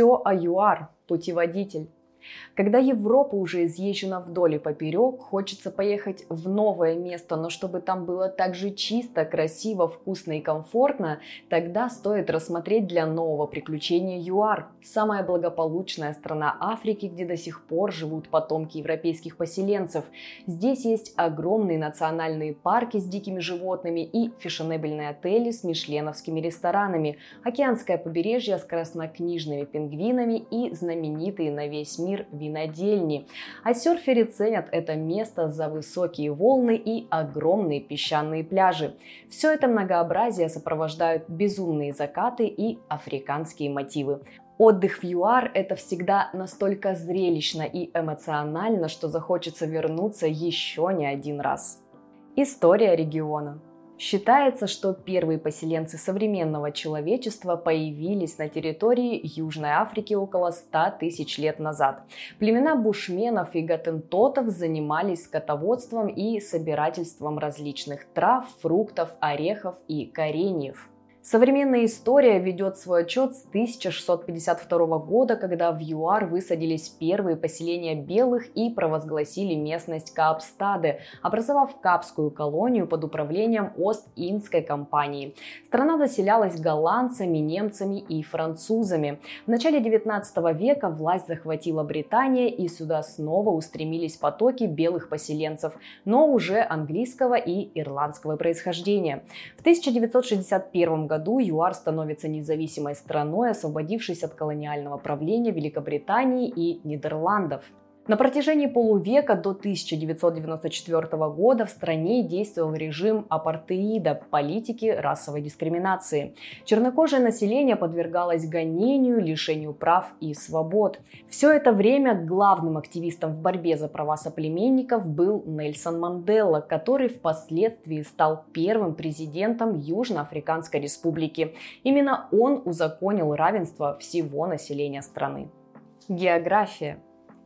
Все о ЮАР, путеводитель. Когда Европа уже изъезжена вдоль и поперек, хочется поехать в новое место, но чтобы там было так же чисто, красиво, вкусно и комфортно, тогда стоит рассмотреть для нового приключения ЮАР. Самая благополучная страна Африки, где до сих пор живут потомки европейских поселенцев. Здесь есть огромные национальные парки с дикими животными и фешенебельные отели с мишленовскими ресторанами, океанское побережье с краснокнижными пингвинами и знаменитые на весь мир мир винодельни. А серферы ценят это место за высокие волны и огромные песчаные пляжи. Все это многообразие сопровождают безумные закаты и африканские мотивы. Отдых в ЮАР – это всегда настолько зрелищно и эмоционально, что захочется вернуться еще не один раз. История региона – Считается, что первые поселенцы современного человечества появились на территории Южной Африки около 100 тысяч лет назад. Племена бушменов и гатентотов занимались скотоводством и собирательством различных трав, фруктов, орехов и кореньев. Современная история ведет свой отчет с 1652 года, когда в ЮАР высадились первые поселения белых и провозгласили местность Капстаде, образовав Капскую колонию под управлением Ост-Индской компании. Страна заселялась голландцами, немцами и французами. В начале 19 века власть захватила Британия и сюда снова устремились потоки белых поселенцев, но уже английского и ирландского происхождения. В 1961 году ЮАР становится независимой страной, освободившись от колониального правления Великобритании и Нидерландов. На протяжении полувека до 1994 года в стране действовал режим апартеида, политики расовой дискриминации. Чернокожее население подвергалось гонению, лишению прав и свобод. Все это время главным активистом в борьбе за права соплеменников был Нельсон Мандела, который впоследствии стал первым президентом Южноафриканской республики. Именно он узаконил равенство всего населения страны. География.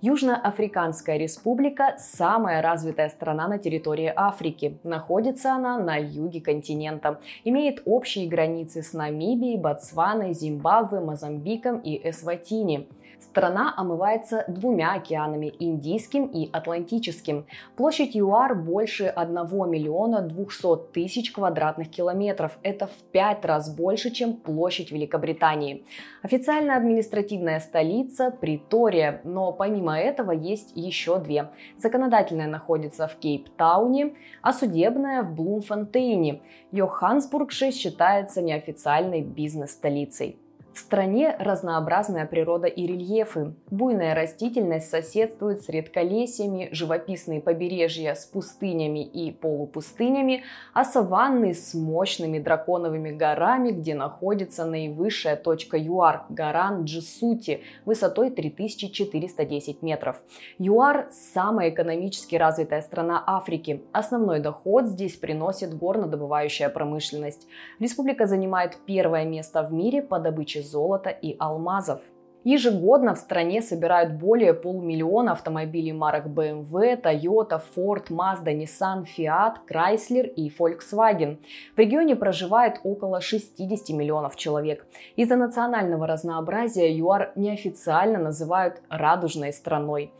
Южноафриканская республика – самая развитая страна на территории Африки. Находится она на юге континента. Имеет общие границы с Намибией, Ботсваной, Зимбабве, Мозамбиком и Эсватини. Страна омывается двумя океанами – Индийским и Атлантическим. Площадь ЮАР больше 1 миллиона 200 тысяч квадратных километров. Это в пять раз больше, чем площадь Великобритании. Официальная административная столица – Притория, но помимо этого есть еще две. Законодательная находится в Кейптауне, а судебная в Блумфонтейне. Йоханнесбург же считается неофициальной бизнес-столицей. В стране разнообразная природа и рельефы. Буйная растительность соседствует с редколесьями, живописные побережья с пустынями и полупустынями, а саванны с мощными драконовыми горами, где находится наивысшая точка ЮАР – гора Джисути, высотой 3410 метров. ЮАР – самая экономически развитая страна Африки. Основной доход здесь приносит горнодобывающая промышленность. Республика занимает первое место в мире по добыче золота и алмазов. Ежегодно в стране собирают более полумиллиона автомобилей марок BMW, Toyota, Ford, Mazda, Nissan, Fiat, Chrysler и Volkswagen. В регионе проживает около 60 миллионов человек. Из-за национального разнообразия ЮАР неофициально называют «радужной страной».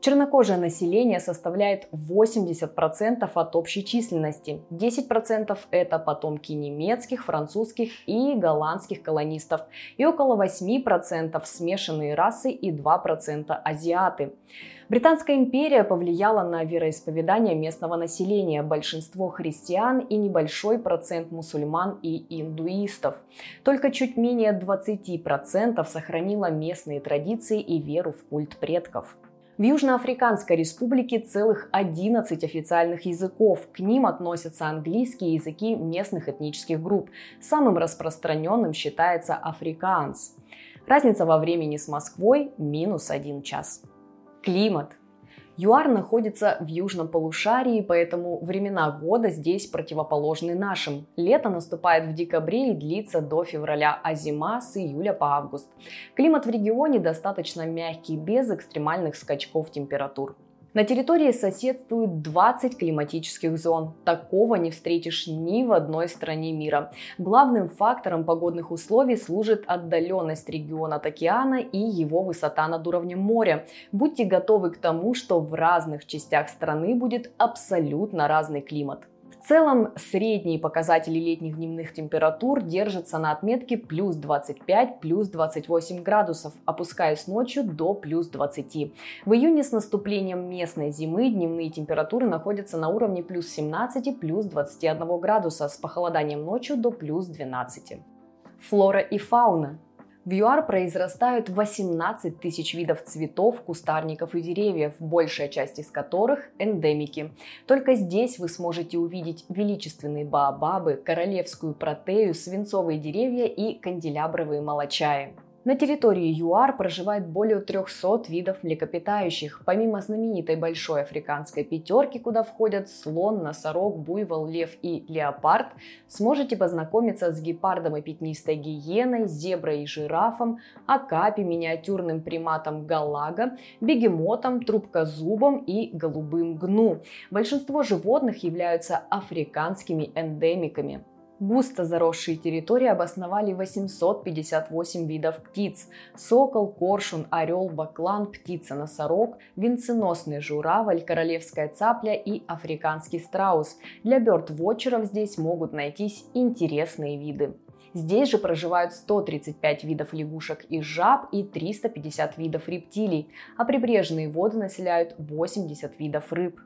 Чернокожее население составляет 80% от общей численности. 10% это потомки немецких, французских и голландских колонистов. И около 8% смешанные расы и 2% азиаты. Британская империя повлияла на вероисповедание местного населения, большинство христиан и небольшой процент мусульман и индуистов. Только чуть менее 20% сохранило местные традиции и веру в культ предков. В Южноафриканской республике целых 11 официальных языков. К ним относятся английские языки местных этнических групп. Самым распространенным считается африкаанс. Разница во времени с Москвой – минус один час. Климат. ЮАР находится в южном полушарии, поэтому времена года здесь противоположны нашим. Лето наступает в декабре и длится до февраля, а зима с июля по август. Климат в регионе достаточно мягкий, без экстремальных скачков температур. На территории соседствуют 20 климатических зон. Такого не встретишь ни в одной стране мира. Главным фактором погодных условий служит отдаленность региона от океана и его высота над уровнем моря. Будьте готовы к тому, что в разных частях страны будет абсолютно разный климат. Целом, средние показатели летних дневных температур держатся на отметке плюс 25, плюс 28 градусов, опускаясь ночью до плюс 20. В июне с наступлением местной зимы дневные температуры находятся на уровне плюс 17, плюс 21 градуса с похолоданием ночью до плюс 12. Флора и фауна. В ЮАР произрастают 18 тысяч видов цветов, кустарников и деревьев, большая часть из которых – эндемики. Только здесь вы сможете увидеть величественные баобабы, королевскую протею, свинцовые деревья и канделябровые молочаи. На территории ЮАР проживает более 300 видов млекопитающих. Помимо знаменитой большой африканской пятерки, куда входят слон, носорог, буйвол, лев и леопард, сможете познакомиться с гепардом и пятнистой гиеной, зеброй и жирафом, акапи, миниатюрным приматом галага, бегемотом, трубкозубом и голубым гну. Большинство животных являются африканскими эндемиками. Густо заросшие территории обосновали 858 видов птиц. Сокол, коршун, орел, баклан, птица-носорог, венценосный журавль, королевская цапля и африканский страус. Для бёрд-вотчеров здесь могут найтись интересные виды. Здесь же проживают 135 видов лягушек и жаб и 350 видов рептилий, а прибрежные воды населяют 80 видов рыб.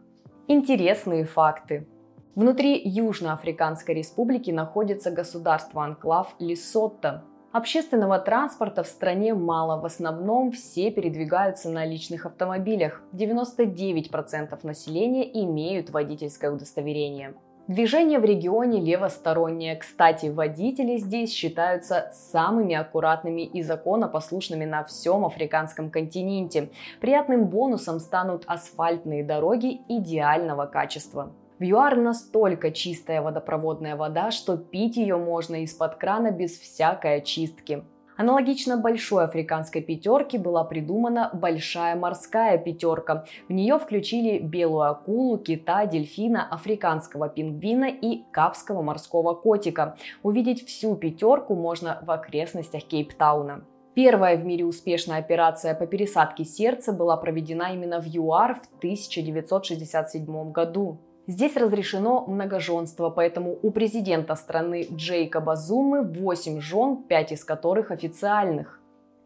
Интересные факты. Внутри Южноафриканской республики находится государство-анклав Лесотто. Общественного транспорта в стране мало, в основном все передвигаются на личных автомобилях. 99% населения имеют водительское удостоверение. Движение в регионе левостороннее. Кстати, водители здесь считаются самыми аккуратными и законопослушными на всем африканском континенте. Приятным бонусом станут асфальтные дороги идеального качества. В ЮАР настолько чистая водопроводная вода, что пить ее можно из-под крана без всякой очистки. Аналогично большой африканской пятерке была придумана большая морская пятерка. В нее включили белую акулу, кита, дельфина, африканского пингвина и капского морского котика. Увидеть всю пятерку можно в окрестностях Кейптауна. Первая в мире успешная операция по пересадке сердца была проведена именно в ЮАР в 1967 году. Здесь разрешено многоженство, поэтому у президента страны Джейкоба Зумы 8 жен, 5 из которых официальных.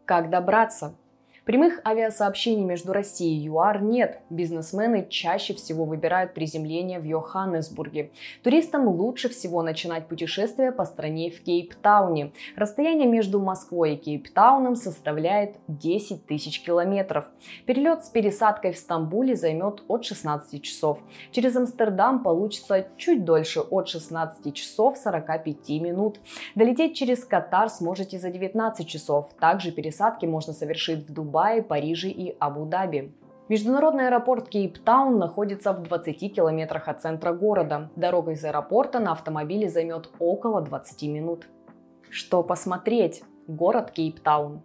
Как добраться? Прямых авиасообщений между Россией и ЮАР нет. Бизнесмены чаще всего выбирают приземление в Йоханнесбурге. Туристам лучше всего начинать путешествие по стране в Кейптауне. Расстояние между Москвой и Кейптауном составляет 10 тысяч километров. Перелет с пересадкой в Стамбуле займет от 16 часов. Через Амстердам получится чуть дольше, от 16 часов 45 минут. Долететь через Катар сможете за 19 часов. Также пересадки можно совершить в Дубае Дубае, Париже и Абу-Даби. Международный аэропорт Кейптаун находится в 20 километрах от центра города. Дорога из аэропорта на автомобиле займет около 20 минут. Что посмотреть? Город Кейптаун.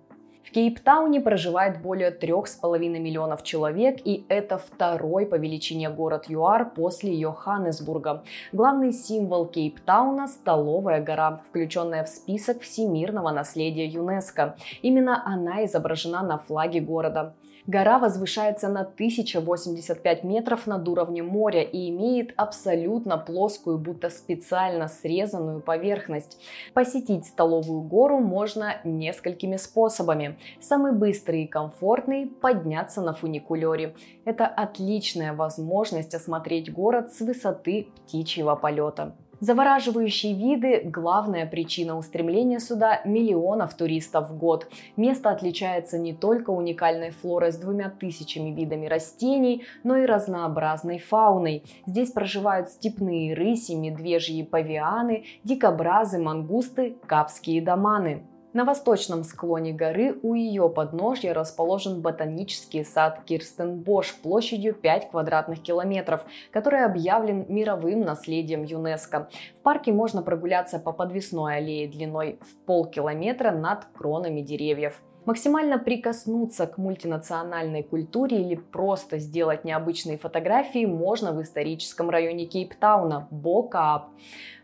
Кейптауне проживает более 3,5 миллионов человек, и это второй по величине город ЮАР после Йоханнесбурга. Главный символ Кейптауна – Столовая гора, включенная в список всемирного наследия ЮНЕСКо. Именно она изображена на флаге города. Гора возвышается на 1085 метров над уровнем моря и имеет абсолютно плоскую, будто специально срезанную поверхность. Посетить столовую гору можно несколькими способами. Самый быстрый и комфортный – подняться на фуникулере. Это отличная возможность осмотреть город с высоты птичьего полета. Завораживающие виды – главная причина устремления сюда миллионов туристов в год. Место отличается не только уникальной флорой с двумя тысячами видами растений, но и разнообразной фауной. Здесь проживают степные рыси, медвежьи павианы, дикобразы, мангусты, капские доманы. На восточном склоне горы у ее подножья расположен ботанический сад Кирстенбош площадью 5 квадратных километров, который объявлен мировым наследием ЮНЕСКо. В парке можно прогуляться по подвесной аллее длиной в полкилометра над кронами деревьев. Максимально прикоснуться к мультинациональной культуре или просто сделать необычные фотографии можно в историческом районе Кейптауна – Бокаап.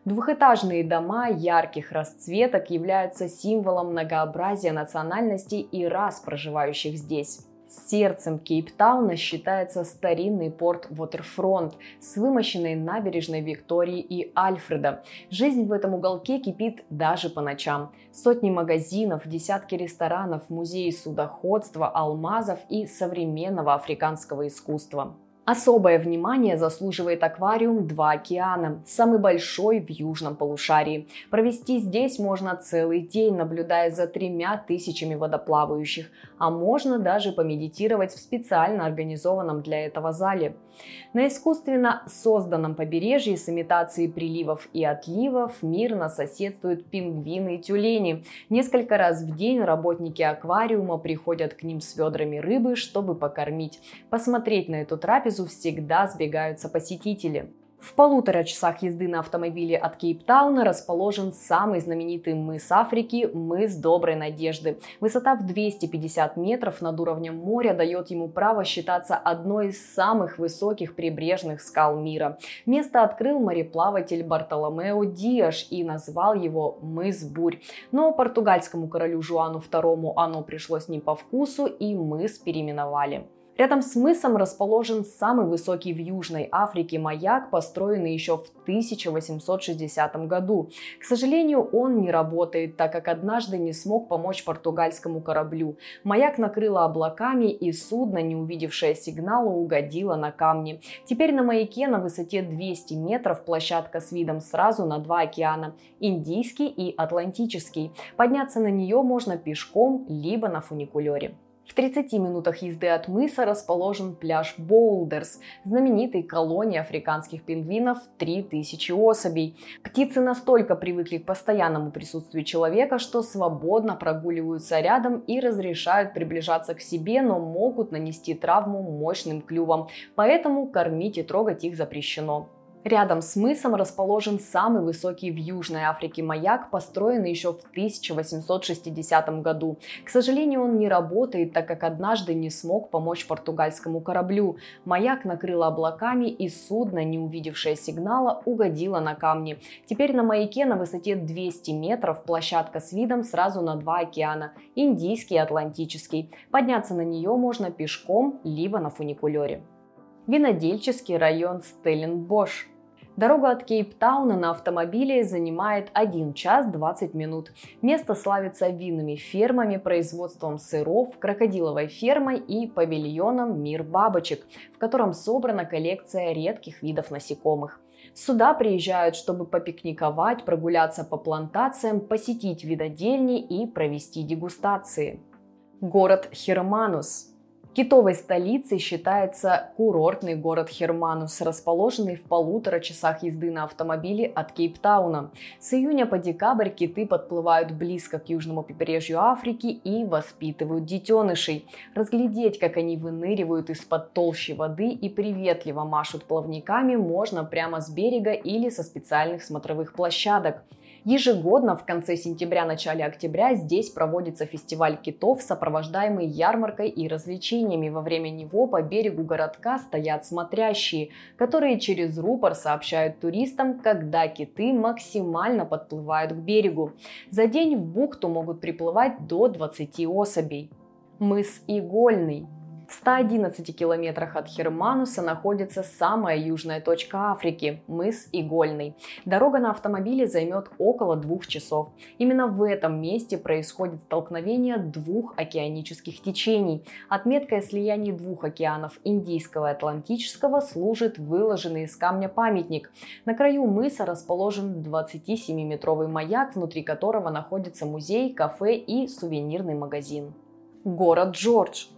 Двухэтажные дома ярких расцветок являются символом многообразия национальностей и рас, проживающих здесь. Сердцем Кейптауна считается старинный порт Вотерфронт с вымощенной набережной Виктории и Альфреда. Жизнь в этом уголке кипит даже по ночам. Сотни магазинов, десятки ресторанов, музеи судоходства, алмазов и современного африканского искусства. Особое внимание заслуживает аквариум «Два океана», самый большой в южном полушарии. Провести здесь можно целый день, наблюдая за тремя тысячами водоплавающих, а можно даже помедитировать в специально организованном для этого зале. На искусственно созданном побережье с имитацией приливов и отливов мирно соседствуют пингвины и тюлени. Несколько раз в день работники аквариума приходят к ним с ведрами рыбы, чтобы покормить. Посмотреть на эту трапезу всегда сбегаются посетители. В полутора часах езды на автомобиле от Кейптауна расположен самый знаменитый мыс Африки – мыс Доброй Надежды. Высота в 250 метров над уровнем моря дает ему право считаться одной из самых высоких прибрежных скал мира. Место открыл мореплаватель Бартоломео Диаш и назвал его мыс Бурь. Но португальскому королю Жуану II оно пришлось не по вкусу и мыс переименовали. Рядом с мысом расположен самый высокий в Южной Африке маяк, построенный еще в 1860 году. К сожалению, он не работает, так как однажды не смог помочь португальскому кораблю. Маяк накрыло облаками, и судно, не увидевшее сигнала, угодило на камни. Теперь на маяке на высоте 200 метров площадка с видом сразу на два океана – Индийский и Атлантический. Подняться на нее можно пешком, либо на фуникулере. В 30 минутах езды от мыса расположен пляж Боулдерс, знаменитый колония африканских пингвинов 3000 особей. Птицы настолько привыкли к постоянному присутствию человека, что свободно прогуливаются рядом и разрешают приближаться к себе, но могут нанести травму мощным клювом, поэтому кормить и трогать их запрещено. Рядом с мысом расположен самый высокий в Южной Африке маяк, построенный еще в 1860 году. К сожалению, он не работает, так как однажды не смог помочь португальскому кораблю. Маяк накрыло облаками, и судно, не увидевшее сигнала, угодило на камни. Теперь на маяке на высоте 200 метров площадка с видом сразу на два океана – Индийский и Атлантический. Подняться на нее можно пешком, либо на фуникулере винодельческий район Стелленбош. Дорога от Кейптауна на автомобиле занимает 1 час 20 минут. Место славится винными фермами, производством сыров, крокодиловой фермой и павильоном «Мир бабочек», в котором собрана коллекция редких видов насекомых. Сюда приезжают, чтобы попикниковать, прогуляться по плантациям, посетить видодельни и провести дегустации. Город Херманус Китовой столицей считается курортный город Херманус, расположенный в полутора часах езды на автомобиле от Кейптауна. С июня по декабрь киты подплывают близко к южному побережью Африки и воспитывают детенышей. Разглядеть, как они выныривают из-под толщи воды и приветливо машут плавниками, можно прямо с берега или со специальных смотровых площадок. Ежегодно в конце сентября-начале октября здесь проводится фестиваль китов, сопровождаемый ярмаркой и развлечениями. Во время него по берегу городка стоят смотрящие, которые через рупор сообщают туристам, когда киты максимально подплывают к берегу. За день в бухту могут приплывать до 20 особей. Мыс Игольный в 111 километрах от Хермануса находится самая южная точка Африки – мыс Игольный. Дорога на автомобиле займет около двух часов. Именно в этом месте происходит столкновение двух океанических течений. Отметкой о слиянии двух океанов – Индийского и Атлантического – служит выложенный из камня памятник. На краю мыса расположен 27-метровый маяк, внутри которого находится музей, кафе и сувенирный магазин. Город Джордж –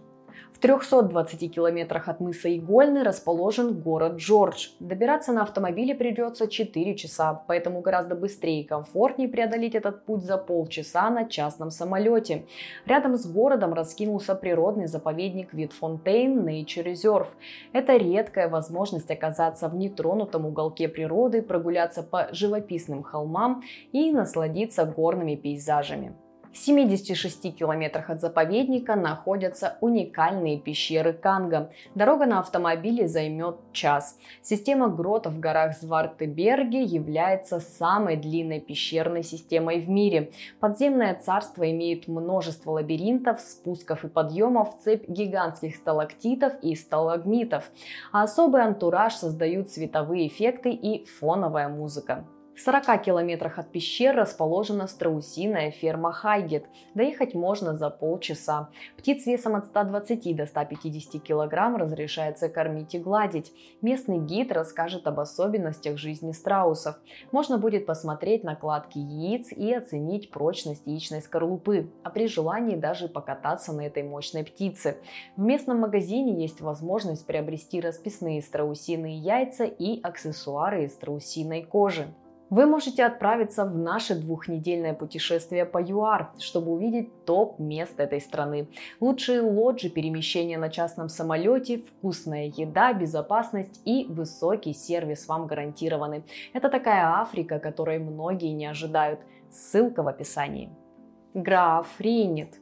320 километрах от мыса Игольный расположен город Джордж. Добираться на автомобиле придется 4 часа, поэтому гораздо быстрее и комфортнее преодолеть этот путь за полчаса на частном самолете. Рядом с городом раскинулся природный заповедник Витфонтейн Nature Reserve. Это редкая возможность оказаться в нетронутом уголке природы, прогуляться по живописным холмам и насладиться горными пейзажами. В 76 километрах от заповедника находятся уникальные пещеры Канга. Дорога на автомобиле займет час. Система гротов в горах Звартеберге является самой длинной пещерной системой в мире. Подземное царство имеет множество лабиринтов, спусков и подъемов, цепь гигантских сталактитов и сталагмитов. А особый антураж создают световые эффекты и фоновая музыка. В 40 километрах от пещер расположена страусиная ферма Хайгет. Доехать можно за полчаса. Птиц весом от 120 до 150 килограмм разрешается кормить и гладить. Местный гид расскажет об особенностях жизни страусов. Можно будет посмотреть накладки яиц и оценить прочность яичной скорлупы, а при желании даже покататься на этой мощной птице. В местном магазине есть возможность приобрести расписные страусиные яйца и аксессуары из страусиной кожи. Вы можете отправиться в наше двухнедельное путешествие по ЮАР, чтобы увидеть топ мест этой страны. Лучшие лоджи, перемещения на частном самолете, вкусная еда, безопасность и высокий сервис вам гарантированы. Это такая Африка, которой многие не ожидают. Ссылка в описании. Граф Рейнит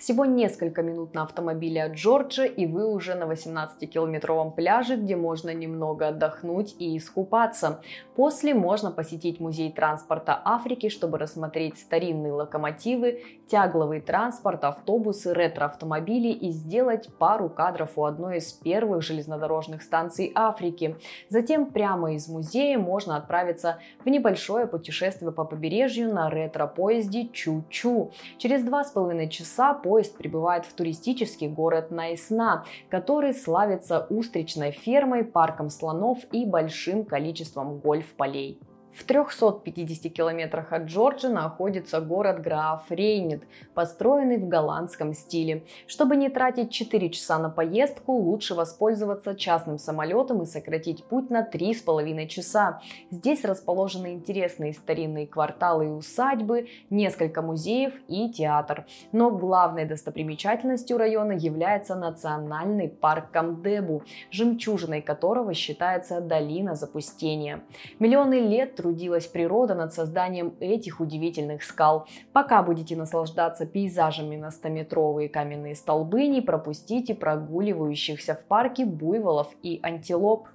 всего несколько минут на автомобиле от Джорджа, и вы уже на 18-километровом пляже, где можно немного отдохнуть и искупаться. После можно посетить музей транспорта Африки, чтобы рассмотреть старинные локомотивы, тягловый транспорт, автобусы, ретро-автомобили и сделать пару кадров у одной из первых железнодорожных станций Африки. Затем прямо из музея можно отправиться в небольшое путешествие по побережью на ретро-поезде Чу-Чу. Через два с половиной часа по поезд прибывает в туристический город Найсна, который славится устричной фермой, парком слонов и большим количеством гольф-полей. В 350 километрах от Джорджа находится город Граф Рейнит, построенный в голландском стиле. Чтобы не тратить 4 часа на поездку, лучше воспользоваться частным самолетом и сократить путь на 3,5 часа. Здесь расположены интересные старинные кварталы и усадьбы, несколько музеев и театр. Но главной достопримечательностью района является национальный парк Камдебу, жемчужиной которого считается долина запустения. Миллионы лет трудилась природа над созданием этих удивительных скал. Пока будете наслаждаться пейзажами на 100-метровые каменные столбы, не пропустите прогуливающихся в парке буйволов и антилоп.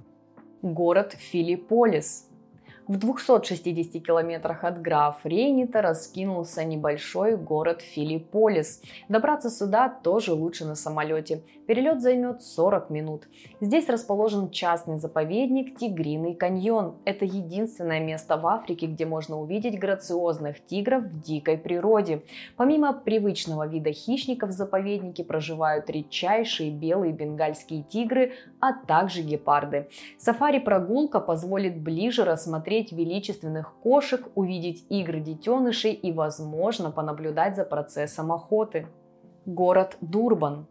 Город Филипполис – в 260 километрах от граф Рейнита раскинулся небольшой город Филипполис. Добраться сюда тоже лучше на самолете. Перелет займет 40 минут. Здесь расположен частный заповедник Тигриный каньон. Это единственное место в Африке, где можно увидеть грациозных тигров в дикой природе. Помимо привычного вида хищников в заповеднике проживают редчайшие белые бенгальские тигры, а также гепарды. Сафари-прогулка позволит ближе рассмотреть рассмотреть величественных кошек, увидеть игры детенышей и, возможно, понаблюдать за процессом охоты. Город Дурбан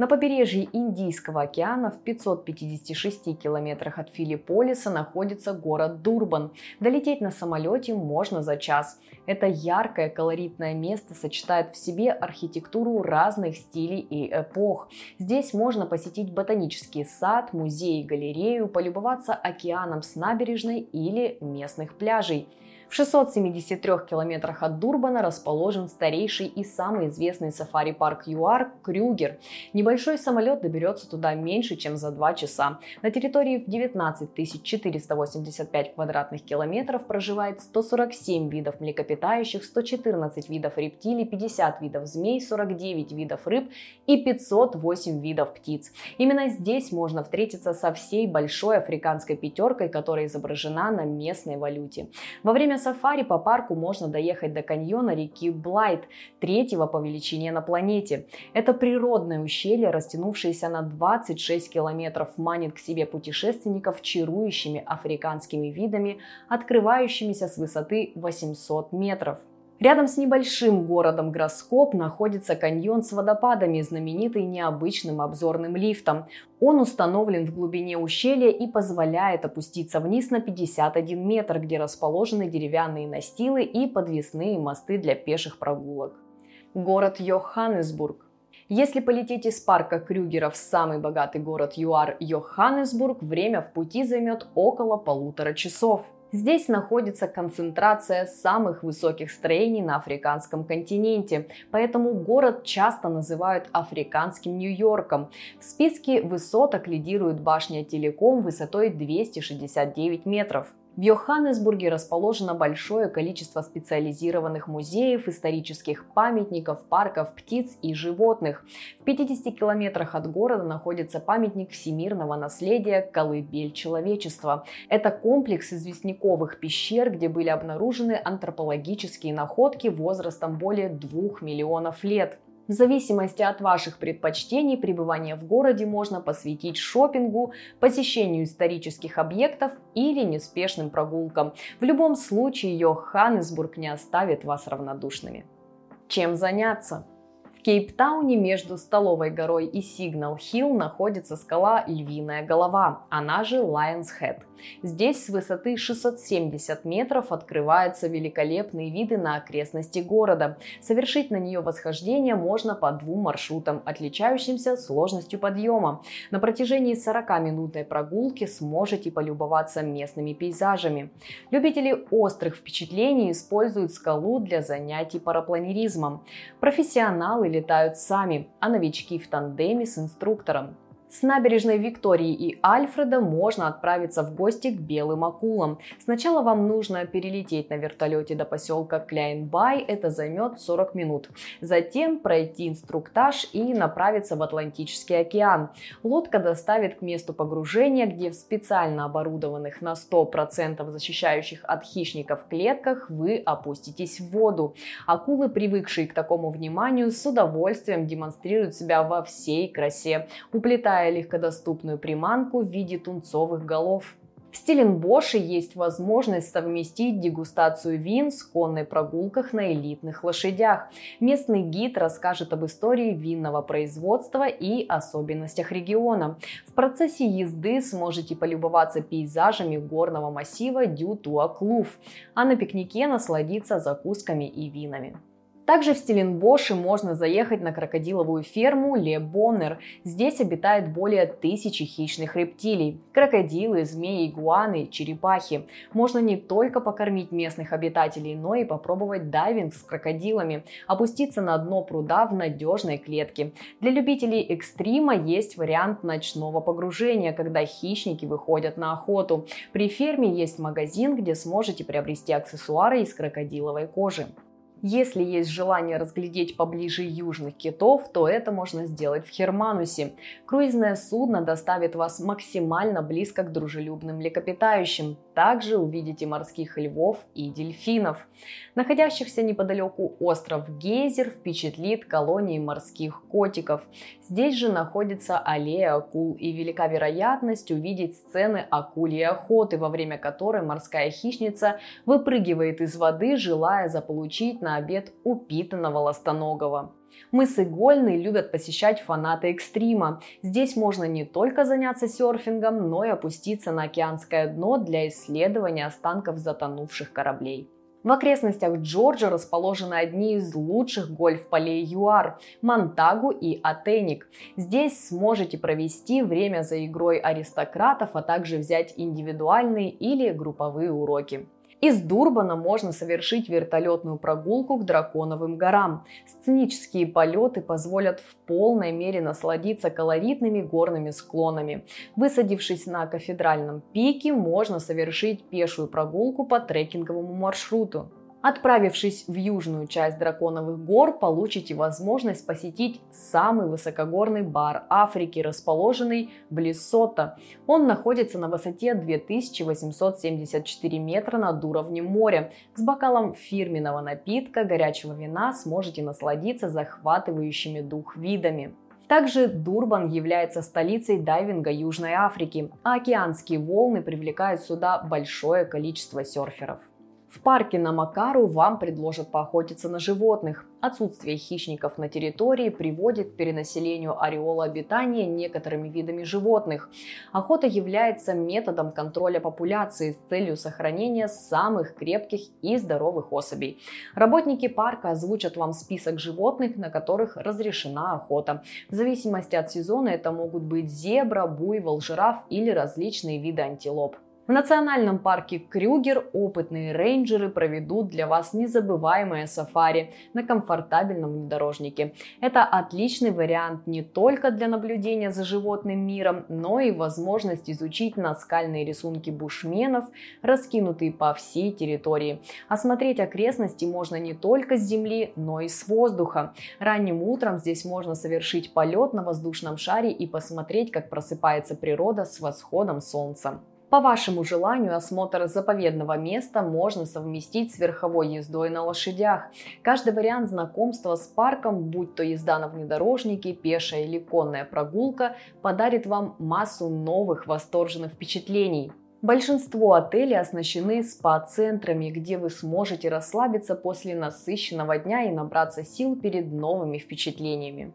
на побережье Индийского океана в 556 километрах от Филипполиса находится город Дурбан. Долететь на самолете можно за час. Это яркое колоритное место сочетает в себе архитектуру разных стилей и эпох. Здесь можно посетить ботанический сад, музей и галерею, полюбоваться океаном с набережной или местных пляжей. В 673 километрах от Дурбана расположен старейший и самый известный сафари-парк ЮАР Крюгер. Небольшой самолет доберется туда меньше, чем за два часа. На территории в 19 485 квадратных километров проживает 147 видов млекопитающих, 114 видов рептилий, 50 видов змей, 49 видов рыб и 508 видов птиц. Именно здесь можно встретиться со всей большой африканской пятеркой, которая изображена на местной валюте. Во время сафари по парку можно доехать до каньона реки Блайт, третьего по величине на планете. Это природное ущелье, растянувшееся на 26 километров, манит к себе путешественников чарующими африканскими видами, открывающимися с высоты 800 метров. Рядом с небольшим городом Гроскоп находится каньон с водопадами, знаменитый необычным обзорным лифтом. Он установлен в глубине ущелья и позволяет опуститься вниз на 51 метр, где расположены деревянные настилы и подвесные мосты для пеших прогулок. Город Йоханнесбург если полететь из парка Крюгера в самый богатый город ЮАР Йоханнесбург, время в пути займет около полутора часов. Здесь находится концентрация самых высоких строений на африканском континенте, поэтому город часто называют африканским Нью-Йорком. В списке высоток лидирует башня Телеком высотой 269 метров. В Йоханнесбурге расположено большое количество специализированных музеев, исторических памятников, парков птиц и животных. В 50 километрах от города находится памятник всемирного наследия «Колыбель человечества». Это комплекс известняковых пещер, где были обнаружены антропологические находки возрастом более двух миллионов лет. В зависимости от ваших предпочтений пребывание в городе можно посвятить шопингу, посещению исторических объектов или неспешным прогулкам. В любом случае Йоханнесбург не оставит вас равнодушными. Чем заняться? Кейптауне между Столовой горой и Сигнал Хилл находится скала Львиная голова, она же Lion's Head. Здесь с высоты 670 метров открываются великолепные виды на окрестности города. Совершить на нее восхождение можно по двум маршрутам, отличающимся сложностью подъема. На протяжении 40-минутной прогулки сможете полюбоваться местными пейзажами. Любители острых впечатлений используют скалу для занятий парапланеризмом. Профессионалы летают сами, а новички в тандеме с инструктором. С набережной Виктории и Альфреда можно отправиться в гости к белым акулам. Сначала вам нужно перелететь на вертолете до поселка Кляйнбай, это займет 40 минут. Затем пройти инструктаж и направиться в Атлантический океан. Лодка доставит к месту погружения, где в специально оборудованных на 100% защищающих от хищников клетках вы опуститесь в воду. Акулы, привыкшие к такому вниманию, с удовольствием демонстрируют себя во всей красе, уплетая предлагая легкодоступную приманку в виде тунцовых голов. В Стеленбоше есть возможность совместить дегустацию вин с конной прогулках на элитных лошадях. Местный гид расскажет об истории винного производства и особенностях региона. В процессе езды сможете полюбоваться пейзажами горного массива Дю-Туаклуф, а на пикнике насладиться закусками и винами. Также в Стеленбоше можно заехать на крокодиловую ферму Ле Боннер. Здесь обитает более тысячи хищных рептилий. Крокодилы, змеи, игуаны, черепахи. Можно не только покормить местных обитателей, но и попробовать дайвинг с крокодилами, опуститься на дно пруда в надежной клетке. Для любителей экстрима есть вариант ночного погружения, когда хищники выходят на охоту. При ферме есть магазин, где сможете приобрести аксессуары из крокодиловой кожи. Если есть желание разглядеть поближе южных китов, то это можно сделать в Херманусе. Круизное судно доставит вас максимально близко к дружелюбным млекопитающим. Также увидите морских львов и дельфинов. Находящихся неподалеку остров Гейзер впечатлит колонии морских котиков. Здесь же находится аллея акул и велика вероятность увидеть сцены акульей охоты, во время которой морская хищница выпрыгивает из воды, желая заполучить на обед упитанного ластоногого. Мыс Игольный любят посещать фанаты экстрима. Здесь можно не только заняться серфингом, но и опуститься на океанское дно для исследования останков затонувших кораблей. В окрестностях Джорджа расположены одни из лучших гольф-полей ЮАР – Монтагу и Атеник. Здесь сможете провести время за игрой аристократов, а также взять индивидуальные или групповые уроки. Из Дурбана можно совершить вертолетную прогулку к Драконовым горам. Сценические полеты позволят в полной мере насладиться колоритными горными склонами. Высадившись на кафедральном пике, можно совершить пешую прогулку по трекинговому маршруту. Отправившись в южную часть Драконовых гор, получите возможность посетить самый высокогорный бар Африки, расположенный в Лесото. Он находится на высоте 2874 метра над уровнем моря. С бокалом фирменного напитка, горячего вина сможете насладиться захватывающими дух видами. Также Дурбан является столицей дайвинга Южной Африки, а океанские волны привлекают сюда большое количество серферов. В парке на Макару вам предложат поохотиться на животных. Отсутствие хищников на территории приводит к перенаселению ореола обитания некоторыми видами животных. Охота является методом контроля популяции с целью сохранения самых крепких и здоровых особей. Работники парка озвучат вам список животных, на которых разрешена охота. В зависимости от сезона это могут быть зебра, буйвол, жираф или различные виды антилоп. В национальном парке Крюгер опытные рейнджеры проведут для вас незабываемое сафари на комфортабельном внедорожнике. Это отличный вариант не только для наблюдения за животным миром, но и возможность изучить наскальные рисунки бушменов, раскинутые по всей территории. Осмотреть окрестности можно не только с земли, но и с воздуха. Ранним утром здесь можно совершить полет на воздушном шаре и посмотреть, как просыпается природа с восходом солнца. По вашему желанию осмотр заповедного места можно совместить с верховой ездой на лошадях. Каждый вариант знакомства с парком, будь то езда на внедорожнике, пешая или конная прогулка, подарит вам массу новых восторженных впечатлений. Большинство отелей оснащены спа-центрами, где вы сможете расслабиться после насыщенного дня и набраться сил перед новыми впечатлениями.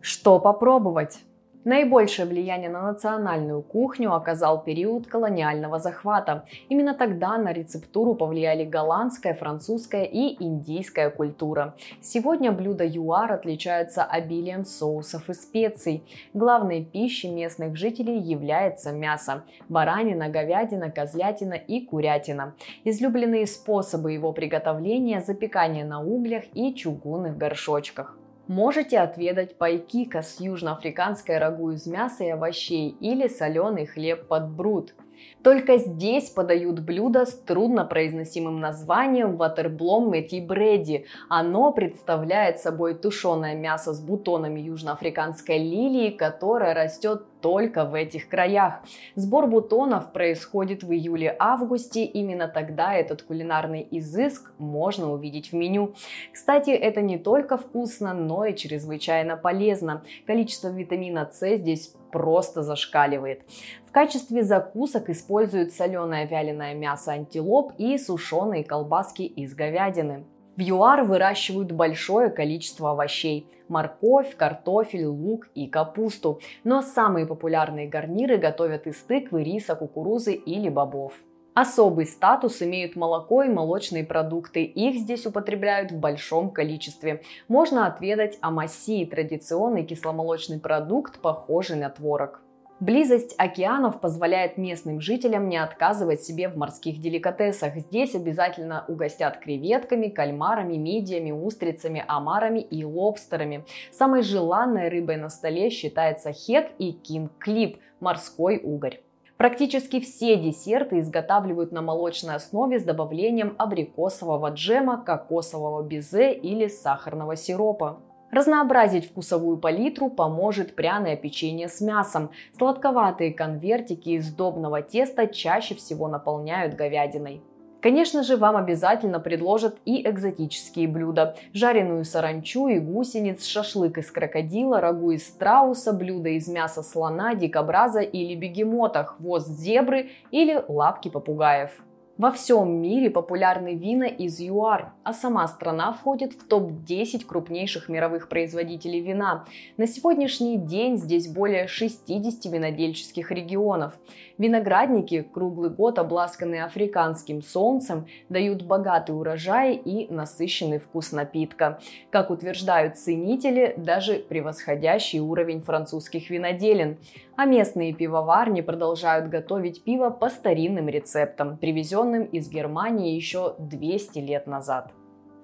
Что попробовать? Наибольшее влияние на национальную кухню оказал период колониального захвата. Именно тогда на рецептуру повлияли голландская, французская и индийская культура. Сегодня блюда юар отличаются обилием соусов и специй. Главной пищей местных жителей является мясо – баранина, говядина, козлятина и курятина. Излюбленные способы его приготовления – запекание на углях и чугунных горшочках. Можете отведать пайкика с южноафриканской рагу из мяса и овощей или соленый хлеб под брут. Только здесь подают блюдо с труднопроизносимым названием ватерблом мети бреди. Оно представляет собой тушеное мясо с бутонами южноафриканской лилии, которая растет только в этих краях. Сбор бутонов происходит в июле-августе, именно тогда этот кулинарный изыск можно увидеть в меню. Кстати, это не только вкусно, но и чрезвычайно полезно. Количество витамина С здесь просто зашкаливает. В качестве закусок используют соленое вяленое мясо антилоп и сушеные колбаски из говядины. В ЮАР выращивают большое количество овощей – морковь, картофель, лук и капусту. Но самые популярные гарниры готовят из тыквы, риса, кукурузы или бобов. Особый статус имеют молоко и молочные продукты. Их здесь употребляют в большом количестве. Можно отведать амаси – традиционный кисломолочный продукт, похожий на творог. Близость океанов позволяет местным жителям не отказывать себе в морских деликатесах. Здесь обязательно угостят креветками, кальмарами, мидиями, устрицами, омарами и лобстерами. Самой желанной рыбой на столе считается хек и кинг-клип – морской угорь. Практически все десерты изготавливают на молочной основе с добавлением абрикосового джема, кокосового безе или сахарного сиропа. Разнообразить вкусовую палитру поможет пряное печенье с мясом. Сладковатые конвертики из сдобного теста чаще всего наполняют говядиной. Конечно же, вам обязательно предложат и экзотические блюда. Жареную саранчу и гусениц, шашлык из крокодила, рагу из страуса, блюда из мяса слона, дикобраза или бегемота, хвост зебры или лапки попугаев. Во всем мире популярны вина из ЮАР, а сама страна входит в топ-10 крупнейших мировых производителей вина. На сегодняшний день здесь более 60 винодельческих регионов. Виноградники, круглый год обласканные африканским солнцем, дают богатый урожай и насыщенный вкус напитка. Как утверждают ценители, даже превосходящий уровень французских виноделин. А местные пивоварни продолжают готовить пиво по старинным рецептам, привезенным из Германии еще 200 лет назад.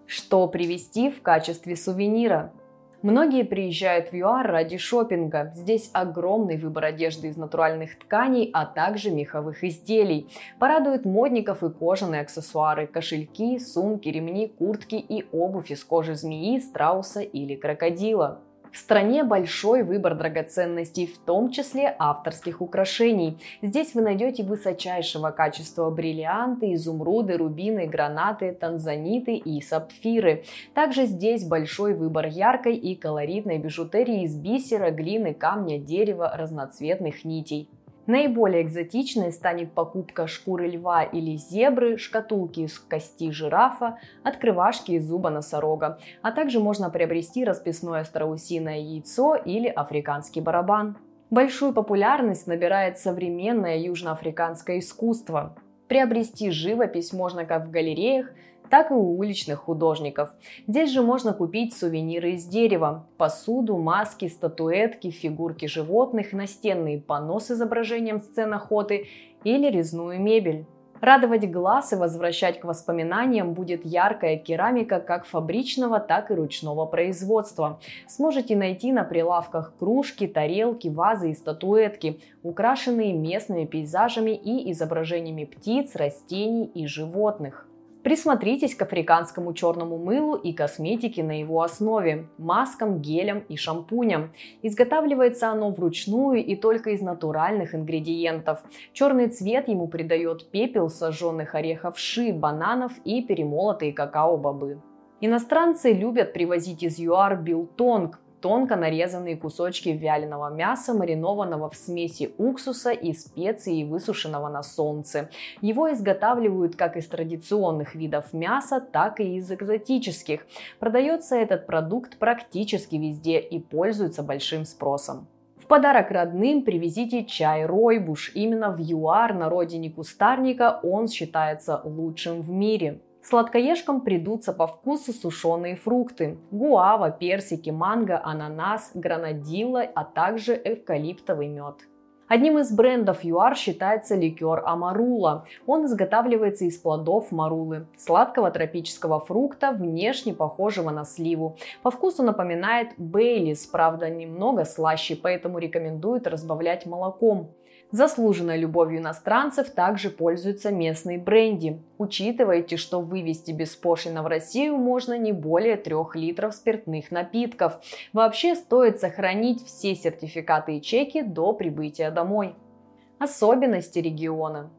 Что привезти в качестве сувенира? Многие приезжают в ЮАР ради шопинга. Здесь огромный выбор одежды из натуральных тканей, а также меховых изделий. Порадуют модников и кожаные аксессуары, кошельки, сумки, ремни, куртки и обувь из кожи змеи, страуса или крокодила. В стране большой выбор драгоценностей, в том числе авторских украшений. Здесь вы найдете высочайшего качества бриллианты, изумруды, рубины, гранаты, танзаниты и сапфиры. Также здесь большой выбор яркой и колоритной бижутерии из бисера, глины, камня, дерева, разноцветных нитей. Наиболее экзотичной станет покупка шкуры льва или зебры, шкатулки из кости жирафа, открывашки из зуба носорога, а также можно приобрести расписное страусиное яйцо или африканский барабан. Большую популярность набирает современное южноафриканское искусство. Приобрести живопись можно как в галереях, так и у уличных художников. Здесь же можно купить сувениры из дерева, посуду, маски, статуэтки, фигурки животных, настенные панно с изображением сцен охоты или резную мебель. Радовать глаз и возвращать к воспоминаниям будет яркая керамика как фабричного, так и ручного производства. Сможете найти на прилавках кружки, тарелки, вазы и статуэтки, украшенные местными пейзажами и изображениями птиц, растений и животных. Присмотритесь к африканскому черному мылу и косметике на его основе, маскам, гелям и шампуням. Изготавливается оно вручную и только из натуральных ингредиентов. Черный цвет ему придает пепел сожженных орехов ши, бананов и перемолотые какао-бобы. Иностранцы любят привозить из ЮАР билтонг, тонко нарезанные кусочки вяленого мяса, маринованного в смеси уксуса и специй и высушенного на солнце. Его изготавливают как из традиционных видов мяса, так и из экзотических. Продается этот продукт практически везде и пользуется большим спросом. В подарок родным привезите чай ройбуш. Именно в ЮАР, на родине кустарника, он считается лучшим в мире. Сладкоежкам придутся по вкусу сушеные фрукты – гуава, персики, манго, ананас, гранадилла, а также эвкалиптовый мед. Одним из брендов ЮАР считается ликер Амарула. Он изготавливается из плодов марулы, сладкого тропического фрукта, внешне похожего на сливу. По вкусу напоминает Бейлис, правда немного слаще, поэтому рекомендуют разбавлять молоком. Заслуженной любовью иностранцев также пользуются местные бренди. Учитывайте, что вывести беспошлино в Россию можно не более 3 литров спиртных напитков. Вообще стоит сохранить все сертификаты и чеки до прибытия домой. Особенности региона.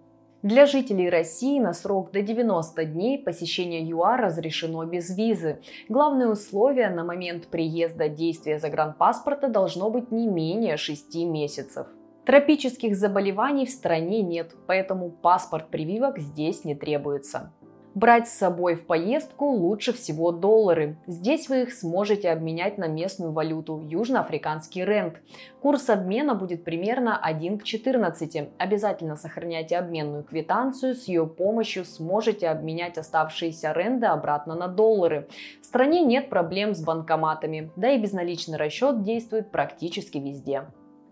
Для жителей России на срок до 90 дней посещение ЮАР разрешено без визы. Главное условие на момент приезда действия загранпаспорта должно быть не менее 6 месяцев. Тропических заболеваний в стране нет, поэтому паспорт прививок здесь не требуется. Брать с собой в поездку лучше всего доллары. Здесь вы их сможете обменять на местную валюту – южноафриканский рент. Курс обмена будет примерно 1 к 14. Обязательно сохраняйте обменную квитанцию, с ее помощью сможете обменять оставшиеся ренды обратно на доллары. В стране нет проблем с банкоматами, да и безналичный расчет действует практически везде.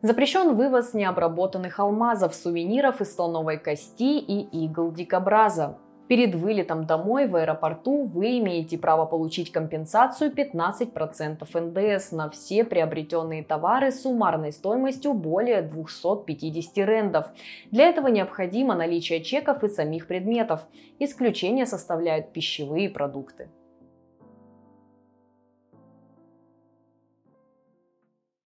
Запрещен вывоз необработанных алмазов, сувениров из слоновой кости и игл дикобраза. Перед вылетом домой в аэропорту вы имеете право получить компенсацию 15% НДС на все приобретенные товары с суммарной стоимостью более 250 рендов. Для этого необходимо наличие чеков и самих предметов. Исключение составляют пищевые продукты.